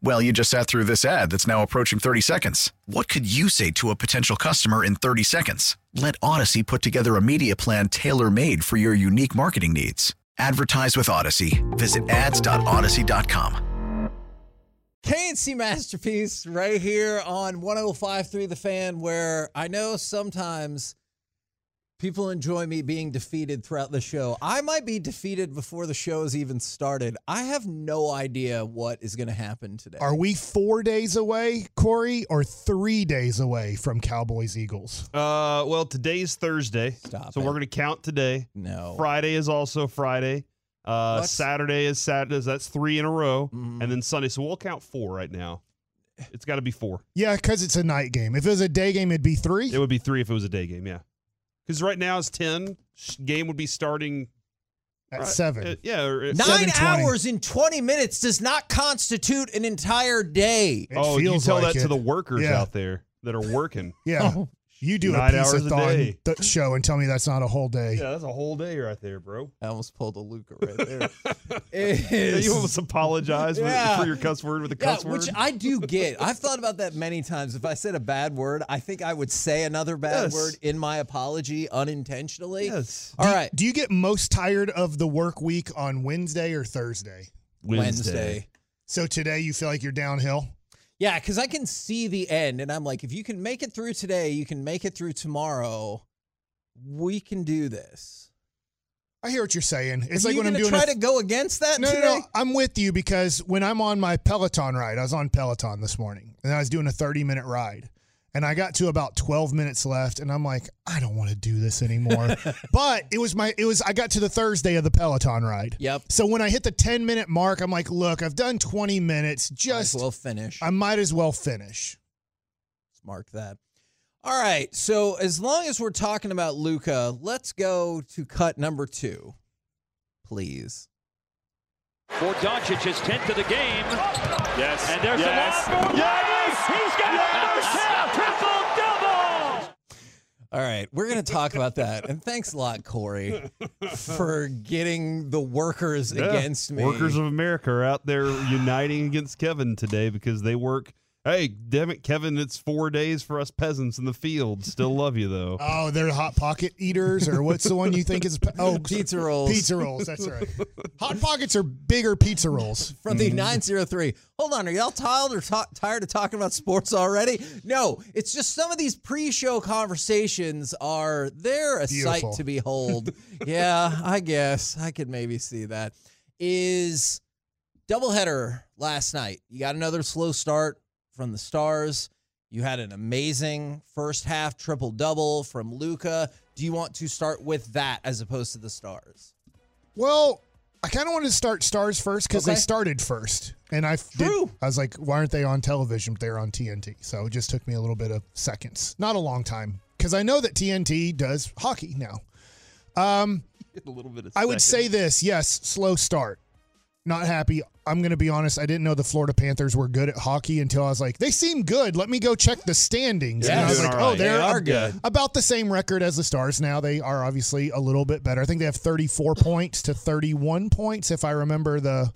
Well, you just sat through this ad that's now approaching 30 seconds. What could you say to a potential customer in 30 seconds? Let Audacy put together a media plan tailor made for your unique marketing needs. Advertise with Audacy. Visit ads.audacy.com. K&C Masterpiece right here on 105.3 The Fan, where I know sometimes people enjoy me being defeated throughout the show. I might be defeated before the show has even started. I have no idea what is going to happen today. Are we four days away, Corey, or three days away from Cowboys Eagles? Uh, well, today's Thursday, Stop so it. we're gonna count today. No. Friday is also Friday. Uh, What? Saturday is Saturday. That's three in a row, Mhm. and then Sunday. So we'll count four right now. It's got to be four. Yeah, because it's a night game. If it was a day game, it'd be three. It would be three if it was a day game. Yeah, because right now it's ten. Game would be starting at right, seven. uh, yeah. Nine 7:20. hours and 20 minutes does not constitute an entire day. It oh, you feels tell like that to the workers Yeah. out there that are working. Yeah. Oh. You do Nine a piece hours of a thought day. th- show and tell me that's not a whole day. yeah, that's a whole day right there, bro. I almost pulled a Luka right there. You almost apologize Yeah. for your cuss word with a Yeah, cuss word. which I do get. I've thought about that many times. If I said a bad word, I think I would say another bad Yes. word in my apology unintentionally. yes. All right. Do you get most tired of the work week on Wednesday or Thursday? Wednesday. So today you feel like you're downhill? Yeah, because I can see the end, and I'm like, if you can make it through today, you can make it through tomorrow. We can do this. I hear what you're saying. It's Are like when I'm doing try a- to go against that No, no, no. I'm with you because when I'm on my Peloton ride, I was on Peloton this morning and I was doing a 30 minute ride. And I got to about 12 minutes left and I'm like, I don't want to do this anymore. but it was my, it was, I got to the Thursday of the Peloton ride. Yep. So when I hit the 10 minute mark, I'm like, look, I've done 20 minutes. Might as Just, well finish. I might as well finish. Let's Mark that. All right. So as long as we're talking about Luka, let's go to cut number two, please. For Doncic, his 10th of the game. Yes. And there's yes. the long Yes. He's got Yes. another triple double. All right, we're going to talk about that. And thanks a lot, Corey, for getting the workers Yeah. against me. Workers of America are out there uniting against Kevin today because they work. Hey, damn it, Kevin! It's four days for us peasants in the field. Still love you though. Oh, they're hot pocket eaters, or what's the one you think is? Oh, Pizza rolls. Pizza rolls. That's right. Hot pockets are bigger pizza rolls. from the mm-hmm. 903. Hold on, are y'all tired or ta- tired of talking about sports already? No, it's just some of these pre-show conversations are they're a Beautiful. sight to behold. yeah, I guess I could maybe see that. Is doubleheader last night. You got another slow start from the Stars. You had an amazing first half triple double from Luka. Do you want to start with that as opposed to the Stars? Well, I kind of wanted to start Stars first because Okay. they started first, and I f- did- I was like, why aren't they on television? But they're on TNT, so it just took me a little bit of seconds, not a long time, because I know that TNT does hockey now. Um, a little bit of. I would say this: yes, slow start. Not happy. I'm going to be honest. I didn't know the Florida Panthers were good at hockey until I was like, they seem good. Let me go check the standings. and I was like, all oh, they're They are ab- good. about the same record as the Stars now. They are obviously a little bit better. I think they have 34 points to 31 points, if I remember the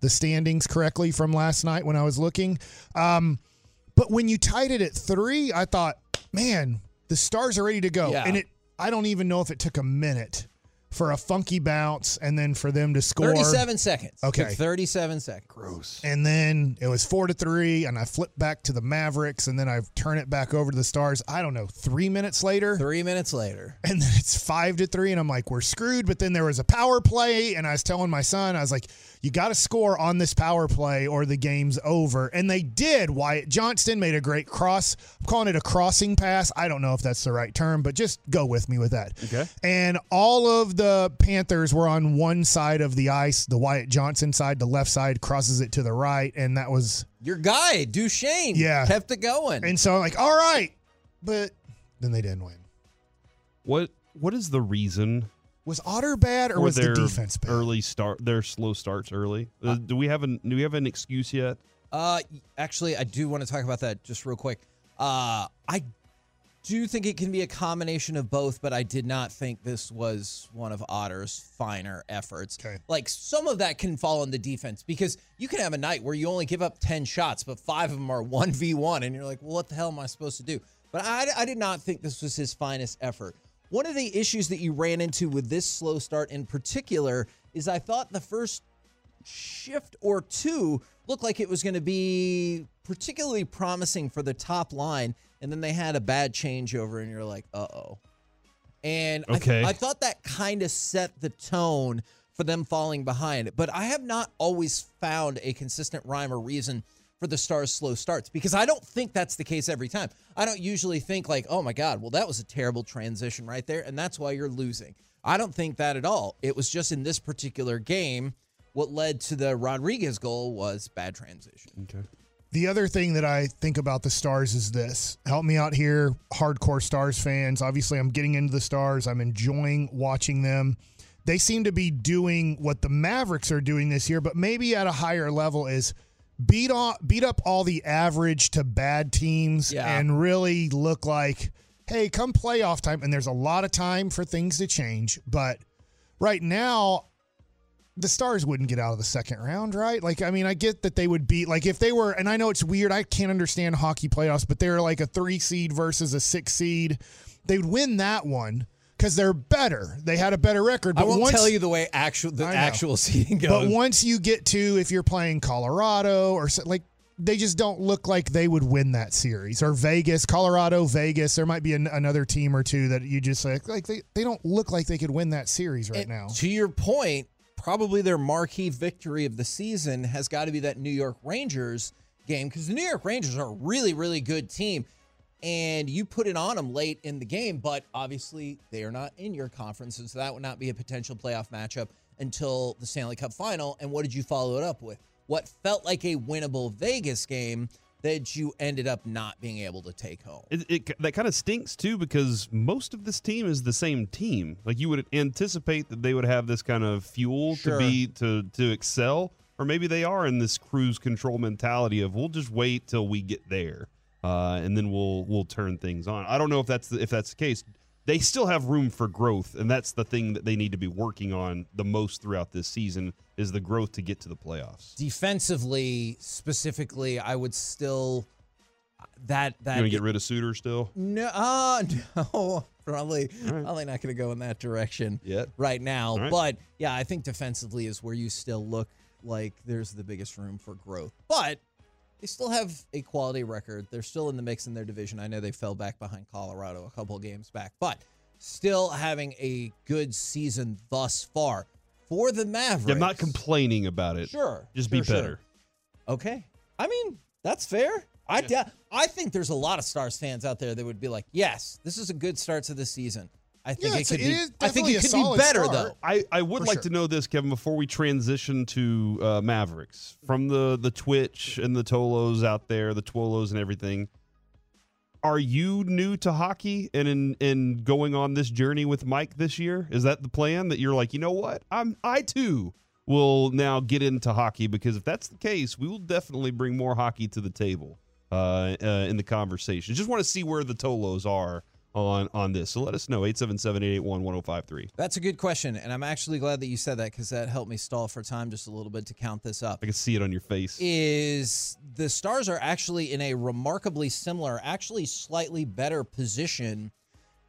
the standings correctly from last night when I was looking. Um, but when you tied it at three, I thought, man, the Stars are ready to go. Yeah. And it, I don't even know if it took a minute for a funky bounce and then for them to score. 37 seconds. Okay. Took 37 seconds. Gross. And then it was four to three, and I flipped back to the Mavericks, and then I turn it back over to the Stars. I don't know, three minutes later, Three minutes later. and then it's five to three, and I'm like, we're screwed. But then there was a power play, and I was telling my son, I was like, you got to score on this power play or the game's over. And they did. Wyatt Johnston made a great cross. I'm calling it a crossing pass. I don't know if that's the right term, but just go with me with that. Okay. And all of the Panthers were on one side of the ice, the Wyatt Johnston side. The left side crosses it to the right, and that was Your guy, Duchene, Yeah. kept it going. and so I'm like, all right, but then they didn't win. What what is the reason Was Otter bad or for was the their defense bad? early start their slow starts early? Uh, do we have an do we have an excuse yet? Uh, actually, I do want to talk about that just real quick. Uh, I do think it can be a combination of both, but I did not think this was one of Otter's finer efforts. Okay. Like some of that can fall on the defense because you can have a night where you only give up 10 shots, but five of them are 1v1, and you're like, well, what the hell am I supposed to do? But I, I did not think this was his finest effort. One of the issues that you ran into with this slow start in particular is I thought the first shift or two looked like it was going to be particularly promising for the top line, and then they had a bad changeover, and you're like, uh oh. And I, Okay. I thought that kind of set the tone for them falling behind. But I have not always found a consistent rhyme or reason for the Stars' slow starts because I don't think that's the case every time. I don't usually think, like, oh my God, well, that was a terrible transition right there, and that's why you're losing. I don't think that at all. It was just in this particular game, what led to the Rodrigues goal was bad transition. Okay. The other thing that I think about the Stars is this. Help me out here, hardcore Stars fans. Obviously, I'm getting into the Stars. I'm enjoying watching them. They seem to be doing what the Mavericks are doing this year, but maybe at a higher level is beat on, beat up all the average to bad teams Yeah. and really look like, hey, come playoff time. And there's a lot of time for things to change, but right now the Stars wouldn't get out of the second round, right? Like, I mean, I get that they would beat, like, if they were, and I know it's weird, I can't understand hockey playoffs, but they're like a three seed versus a six seed. They would win that one because they're better. They had a better record. I But won't once, tell you the way actual the actual seating goes. But once you get to, if you're playing Colorado or so, like, they just don't look like they would win that series or Vegas, Colorado, Vegas. There might be an, another team or two that you just like, like they, they don't look like they could win that series right And now. To your point, probably their marquee victory of the season has got to be that New York Rangers game because the New York Rangers are a really, really good team. And you put it on them late in the game, but obviously they are not in your conference. And so that would not be a potential playoff matchup until the Stanley Cup final. And what did you follow it up with? What felt like a winnable Vegas game that you ended up not being able to take home. It, it that kind of stinks too because most of this team is the same team. Like you would anticipate that they would have this kind of fuel Sure. to be to to excel, or maybe they are in this cruise control mentality of we'll just wait till we get there, uh, and then we'll we'll turn things on. I don't know if that's the, if that's the case. They still have room for growth, and that's the thing that they need to be working on the most throughout this season is the growth to get to the playoffs. Defensively, specifically, I would still that that You to get rid of Suter still? No, uh, no, probably, probably not going to go in that direction Yet. right now. Right. But yeah, I think defensively is where you still look like there's the biggest room for growth. But they still have a quality record. They're still in the mix in their division. I know they fell back behind Colorado a couple of games back, but still having a good season thus far for the Mavericks. Yeah, I'm not complaining about it. Sure, Just sure, be sure. better. Okay. I mean, that's fair. I doubt- I think there's a lot of Stars fans out there that would be like, "Yes, this is a good start to the season." I think Yeah, it could it be. is I think it could be better start. though. I, I would For like sure. to know this, Kevin, before we transition to uh, Mavericks from the the Twitch and the Tolos out there, the Twolos and everything. Are you new to hockey and in in going on this journey with Mike this year? Is that the plan that you're like, you know what? I'm I too will now get into hockey because if that's the case, we will definitely bring more hockey to the table uh, uh, in the conversation. Just want to see where the Tolos are on on this. So let us know 877-881-1053. That's a good question, and I'm actually glad that you said that because that helped me stall for time just a little bit to count this up. I can see it on your face. Is the Stars are actually in a remarkably similar, actually slightly better position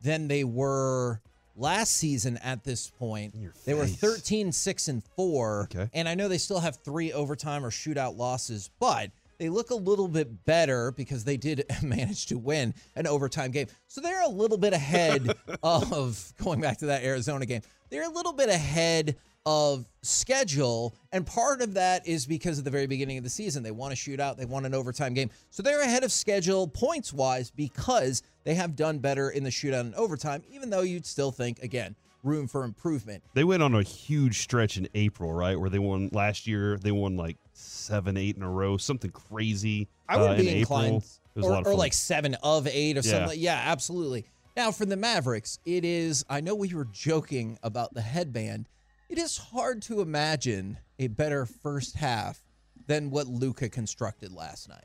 than they were last season at this point. They were face. 13 6 and 4 Okay. and I know they still have 3 overtime or shootout losses, but they look a little bit better because they did manage to win an overtime game. So they're a little bit ahead of going back to that Arizona game. They're a little bit ahead of schedule. And part of that is because at the very beginning of the season, they want a shootout, they want an overtime game. So they're ahead of schedule points wise because they have done better in the shootout and overtime, even though you'd still think, again, room for improvement. They went on a huge stretch in April, right? Where they won last year. They won like seven, eight in a row, something crazy. I would uh, in be inclined, April. It was a or, lot of or like seven of eight or Yeah. something. like- Yeah, absolutely. Now for the Mavericks, it is. I know we were joking about the headband. It is hard to imagine a better first half than what Luka constructed last night.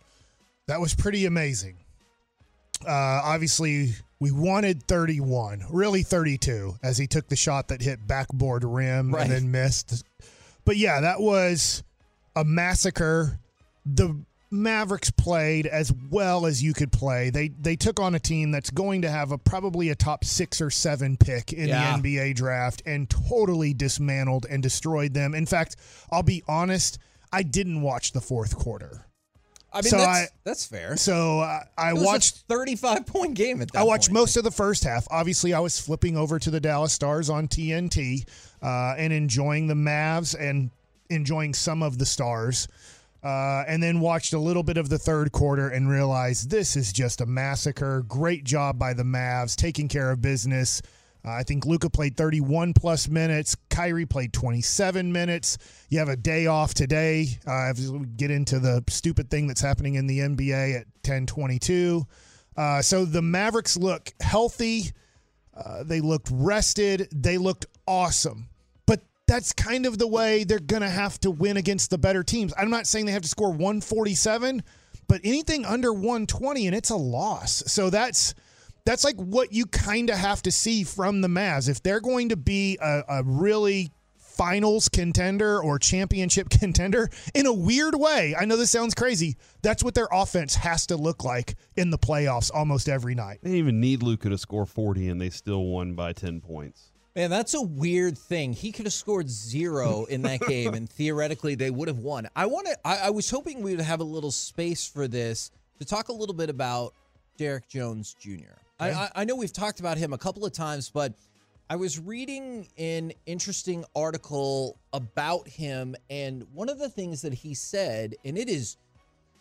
That was pretty amazing. Uh, obviously, we wanted 31, really 32, as he took the shot that hit backboard rim Right. and then missed. But yeah, that was a massacre. The Mavericks played as well as you could play. They they took on a team that's going to have a probably a top six or seven pick in Yeah. the NBA draft and totally dismantled and destroyed them. In fact, I'll be honest, I didn't watch the fourth quarter. I mean, So that's, I- that's fair. So uh, I It was a watched 35 point game at that I watched point. most of the first half. Obviously, I was flipping over to the Dallas Stars on TNT uh, and enjoying the Mavs and enjoying some of the Stars. Uh, and then watched a little bit of the third quarter and realized this is just a massacre. Great job by the Mavs, taking care of business. Uh, I think Luka played 31 plus minutes. Kyrie played 27 minutes. You have a day off today. Uh, we get into the stupid thing that's happening in the NBA at 10:22. Uh, so the Mavericks look healthy. Uh, they looked rested. They looked awesome. But that's kind of the way they're to have to win against the better teams. I'm not saying they have to score 147, but anything under 120 and it's a loss. So that's that's like what you kind of have to see from the Mavs. If they're going to be a, a really finals contender or championship contender in a weird way, I know this sounds crazy. That's what their offense has to look like in the playoffs almost every night. they didn't even need Luka to score 40, and they still won by 10 points. Man, that's a weird thing. He could have scored zero in that game, and theoretically they would have won. I want to. I, I was hoping we would have a little space for this to talk a little bit about Derrick Jones Jr. I, I, I know we've talked about him a couple of times, but I was reading an interesting article about him, and one of the things that he said, and it is,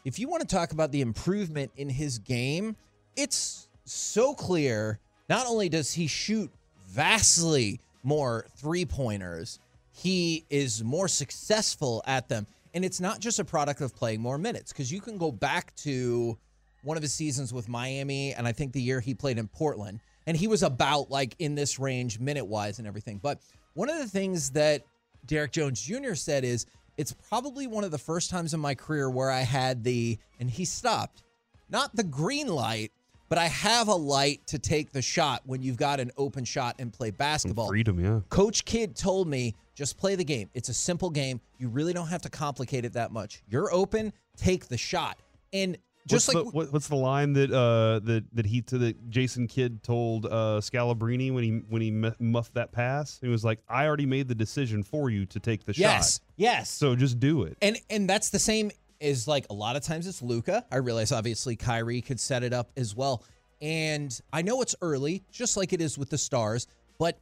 if you want to talk about the improvement in his game, it's so clear. Not only does he shoot vastly more three pointers, he is more successful at them. And it's not just a product of playing more minutes, because you can go back to one of his seasons with Miami, and I think the year he played in Portland, and he was about like in this range minute wise and everything. But one of the things that Derrick Jones Jr. said is it's probably one of the first times in my career where I had the, and he stopped, not the green light, but I have a light to take the shot when you've got an open shot and play basketball. Freedom, yeah. Coach Kidd told me just play the game. It's a simple game. You really don't have to complicate it that much. You're open, take the shot. And just what's like the, what, what's the line that uh that that he to the Jason Kidd told uh Scalabrine when he when he muffed that pass? He was like, "I already made the decision for you to take the yes, shot, yes. so just do it." And and that's the same as like a lot of times it's Luka. I realize obviously Kyrie could set it up as well. And I know it's early, just like it is with the stars, but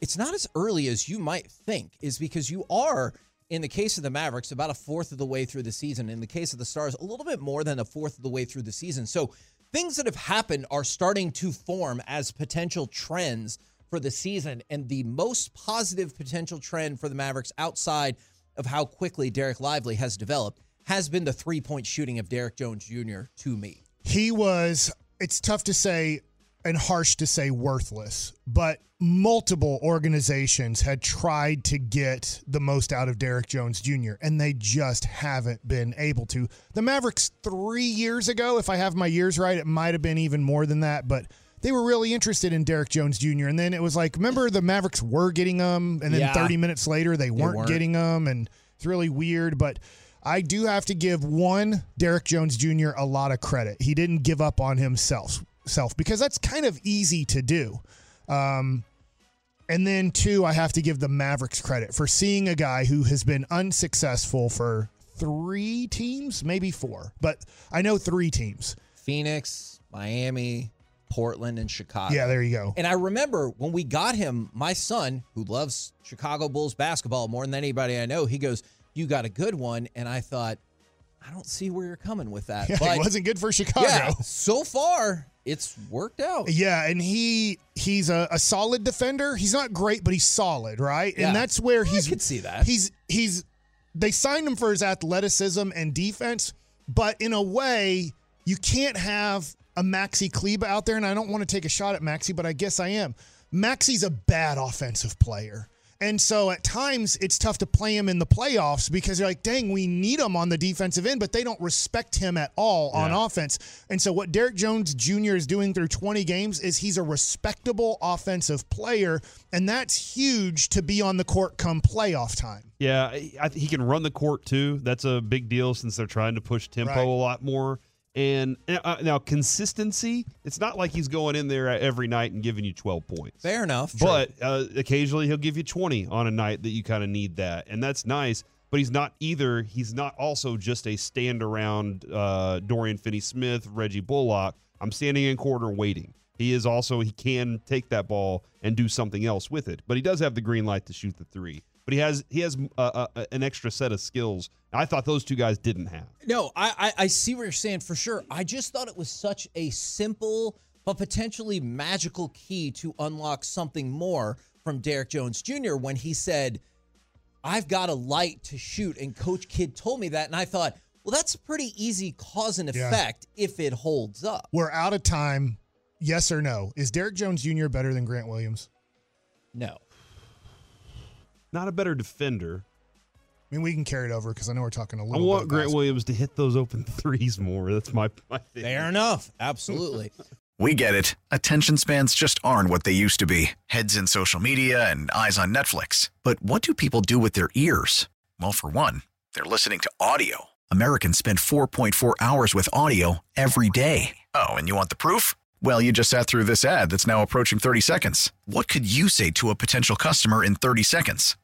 it's not as early as you might think, is because you are, in the case of the Mavericks, about a fourth of the way through the season. In the case of the Stars, a little bit more than a fourth of the way through the season. So things that have happened are starting to form as potential trends for the season. And the most positive potential trend for the Mavericks outside of how quickly Dereck Lively has developed has been the three point shooting of Derrick Jones Jr. to me. he was it's tough to say and harsh to say worthless but multiple organizations had tried to get the most out of Derrick Jones Jr. and they just haven't been able to. The Mavericks 3 years ago, if I have my years right, it might have been even more than that, but they were really interested in Derrick Jones Jr. and then it was like remember the Mavericks were getting them, and then Yeah. 30 minutes later they weren't, weren't. getting them, and it's really weird but I do have to give one Derrick Jones Jr. a lot of credit. He didn't give up on himself self because that's kind of easy to do. Um, and then two, I have to give the Mavericks credit for seeing a guy who has been unsuccessful for three teams, maybe four, but I know three teams. Phoenix, Miami, Portland, and Chicago. Yeah, there you go. And I remember when we got him, my son, who loves Chicago Bulls basketball more than anybody I know, he goes, You got a good one. And I thought, I don't see where you're coming with that. Yeah, but it wasn't good for Chicago. yeah, so far it's worked out. Yeah, and he he's a, a solid defender. He's not great, but he's solid, right? Yeah. And that's where I he's could see that. He's he's they signed him for his athleticism and defense, but in a way, you can't have a Maxi Kleber out there, and I don't want to take a shot at Maxi, but I guess I am. Maxi's a bad offensive player. And so at times it's tough to play him in the playoffs because you're like, dang, we need him on the defensive end, but they don't respect him at all on offense. And so what Derrick Jones Jr. is doing through 20 games is he's a respectable offensive player, and that's huge to be on the court come playoff time. Yeah, he can run the court too. That's a big deal since they're trying to push tempo Right. a lot more. And uh, now consistency, it's not like he's going in there every night and giving you 12 points. Fair enough. But uh, occasionally he'll give you 20 on a night that you kind of need that. And that's nice. But he's not either. He's not also just a stand around uh, Dorian Finney Smith, Reggie Bullock. I'm standing in quarter waiting. He is also, he can take that ball and do something else with it. But he does have the green light to shoot the three. But he has he has uh, uh, an extra set of skills. I thought those two guys didn't have. No, I, I I see what you're saying for sure. I just thought it was such a simple but potentially magical key to unlock something more from Derrick Jones Jr. when he said, "I've got a light to shoot," and Coach Kidd told me that, and I thought, well, that's a pretty easy cause and Yeah. effect if it holds up. We're out of time. Yes or no? Is Derrick Jones Jr. better than Grant Williams? No, Not a better defender. I mean, we can carry it over because I know we're talking a little I want bit. Grant fast. Williams to hit those open threes more. That's my, my thing. fair enough, absolutely. We get it. Attention spans just aren't what they used to be heads in social media and eyes on Netflix. But what do people do with their ears? Well, for one, they're listening to audio. Americans spend 4.4 hours with audio every day. Oh, and you want the proof? Well, you just sat through this ad that's now approaching 30 seconds. What could you say to a potential customer in 30 seconds?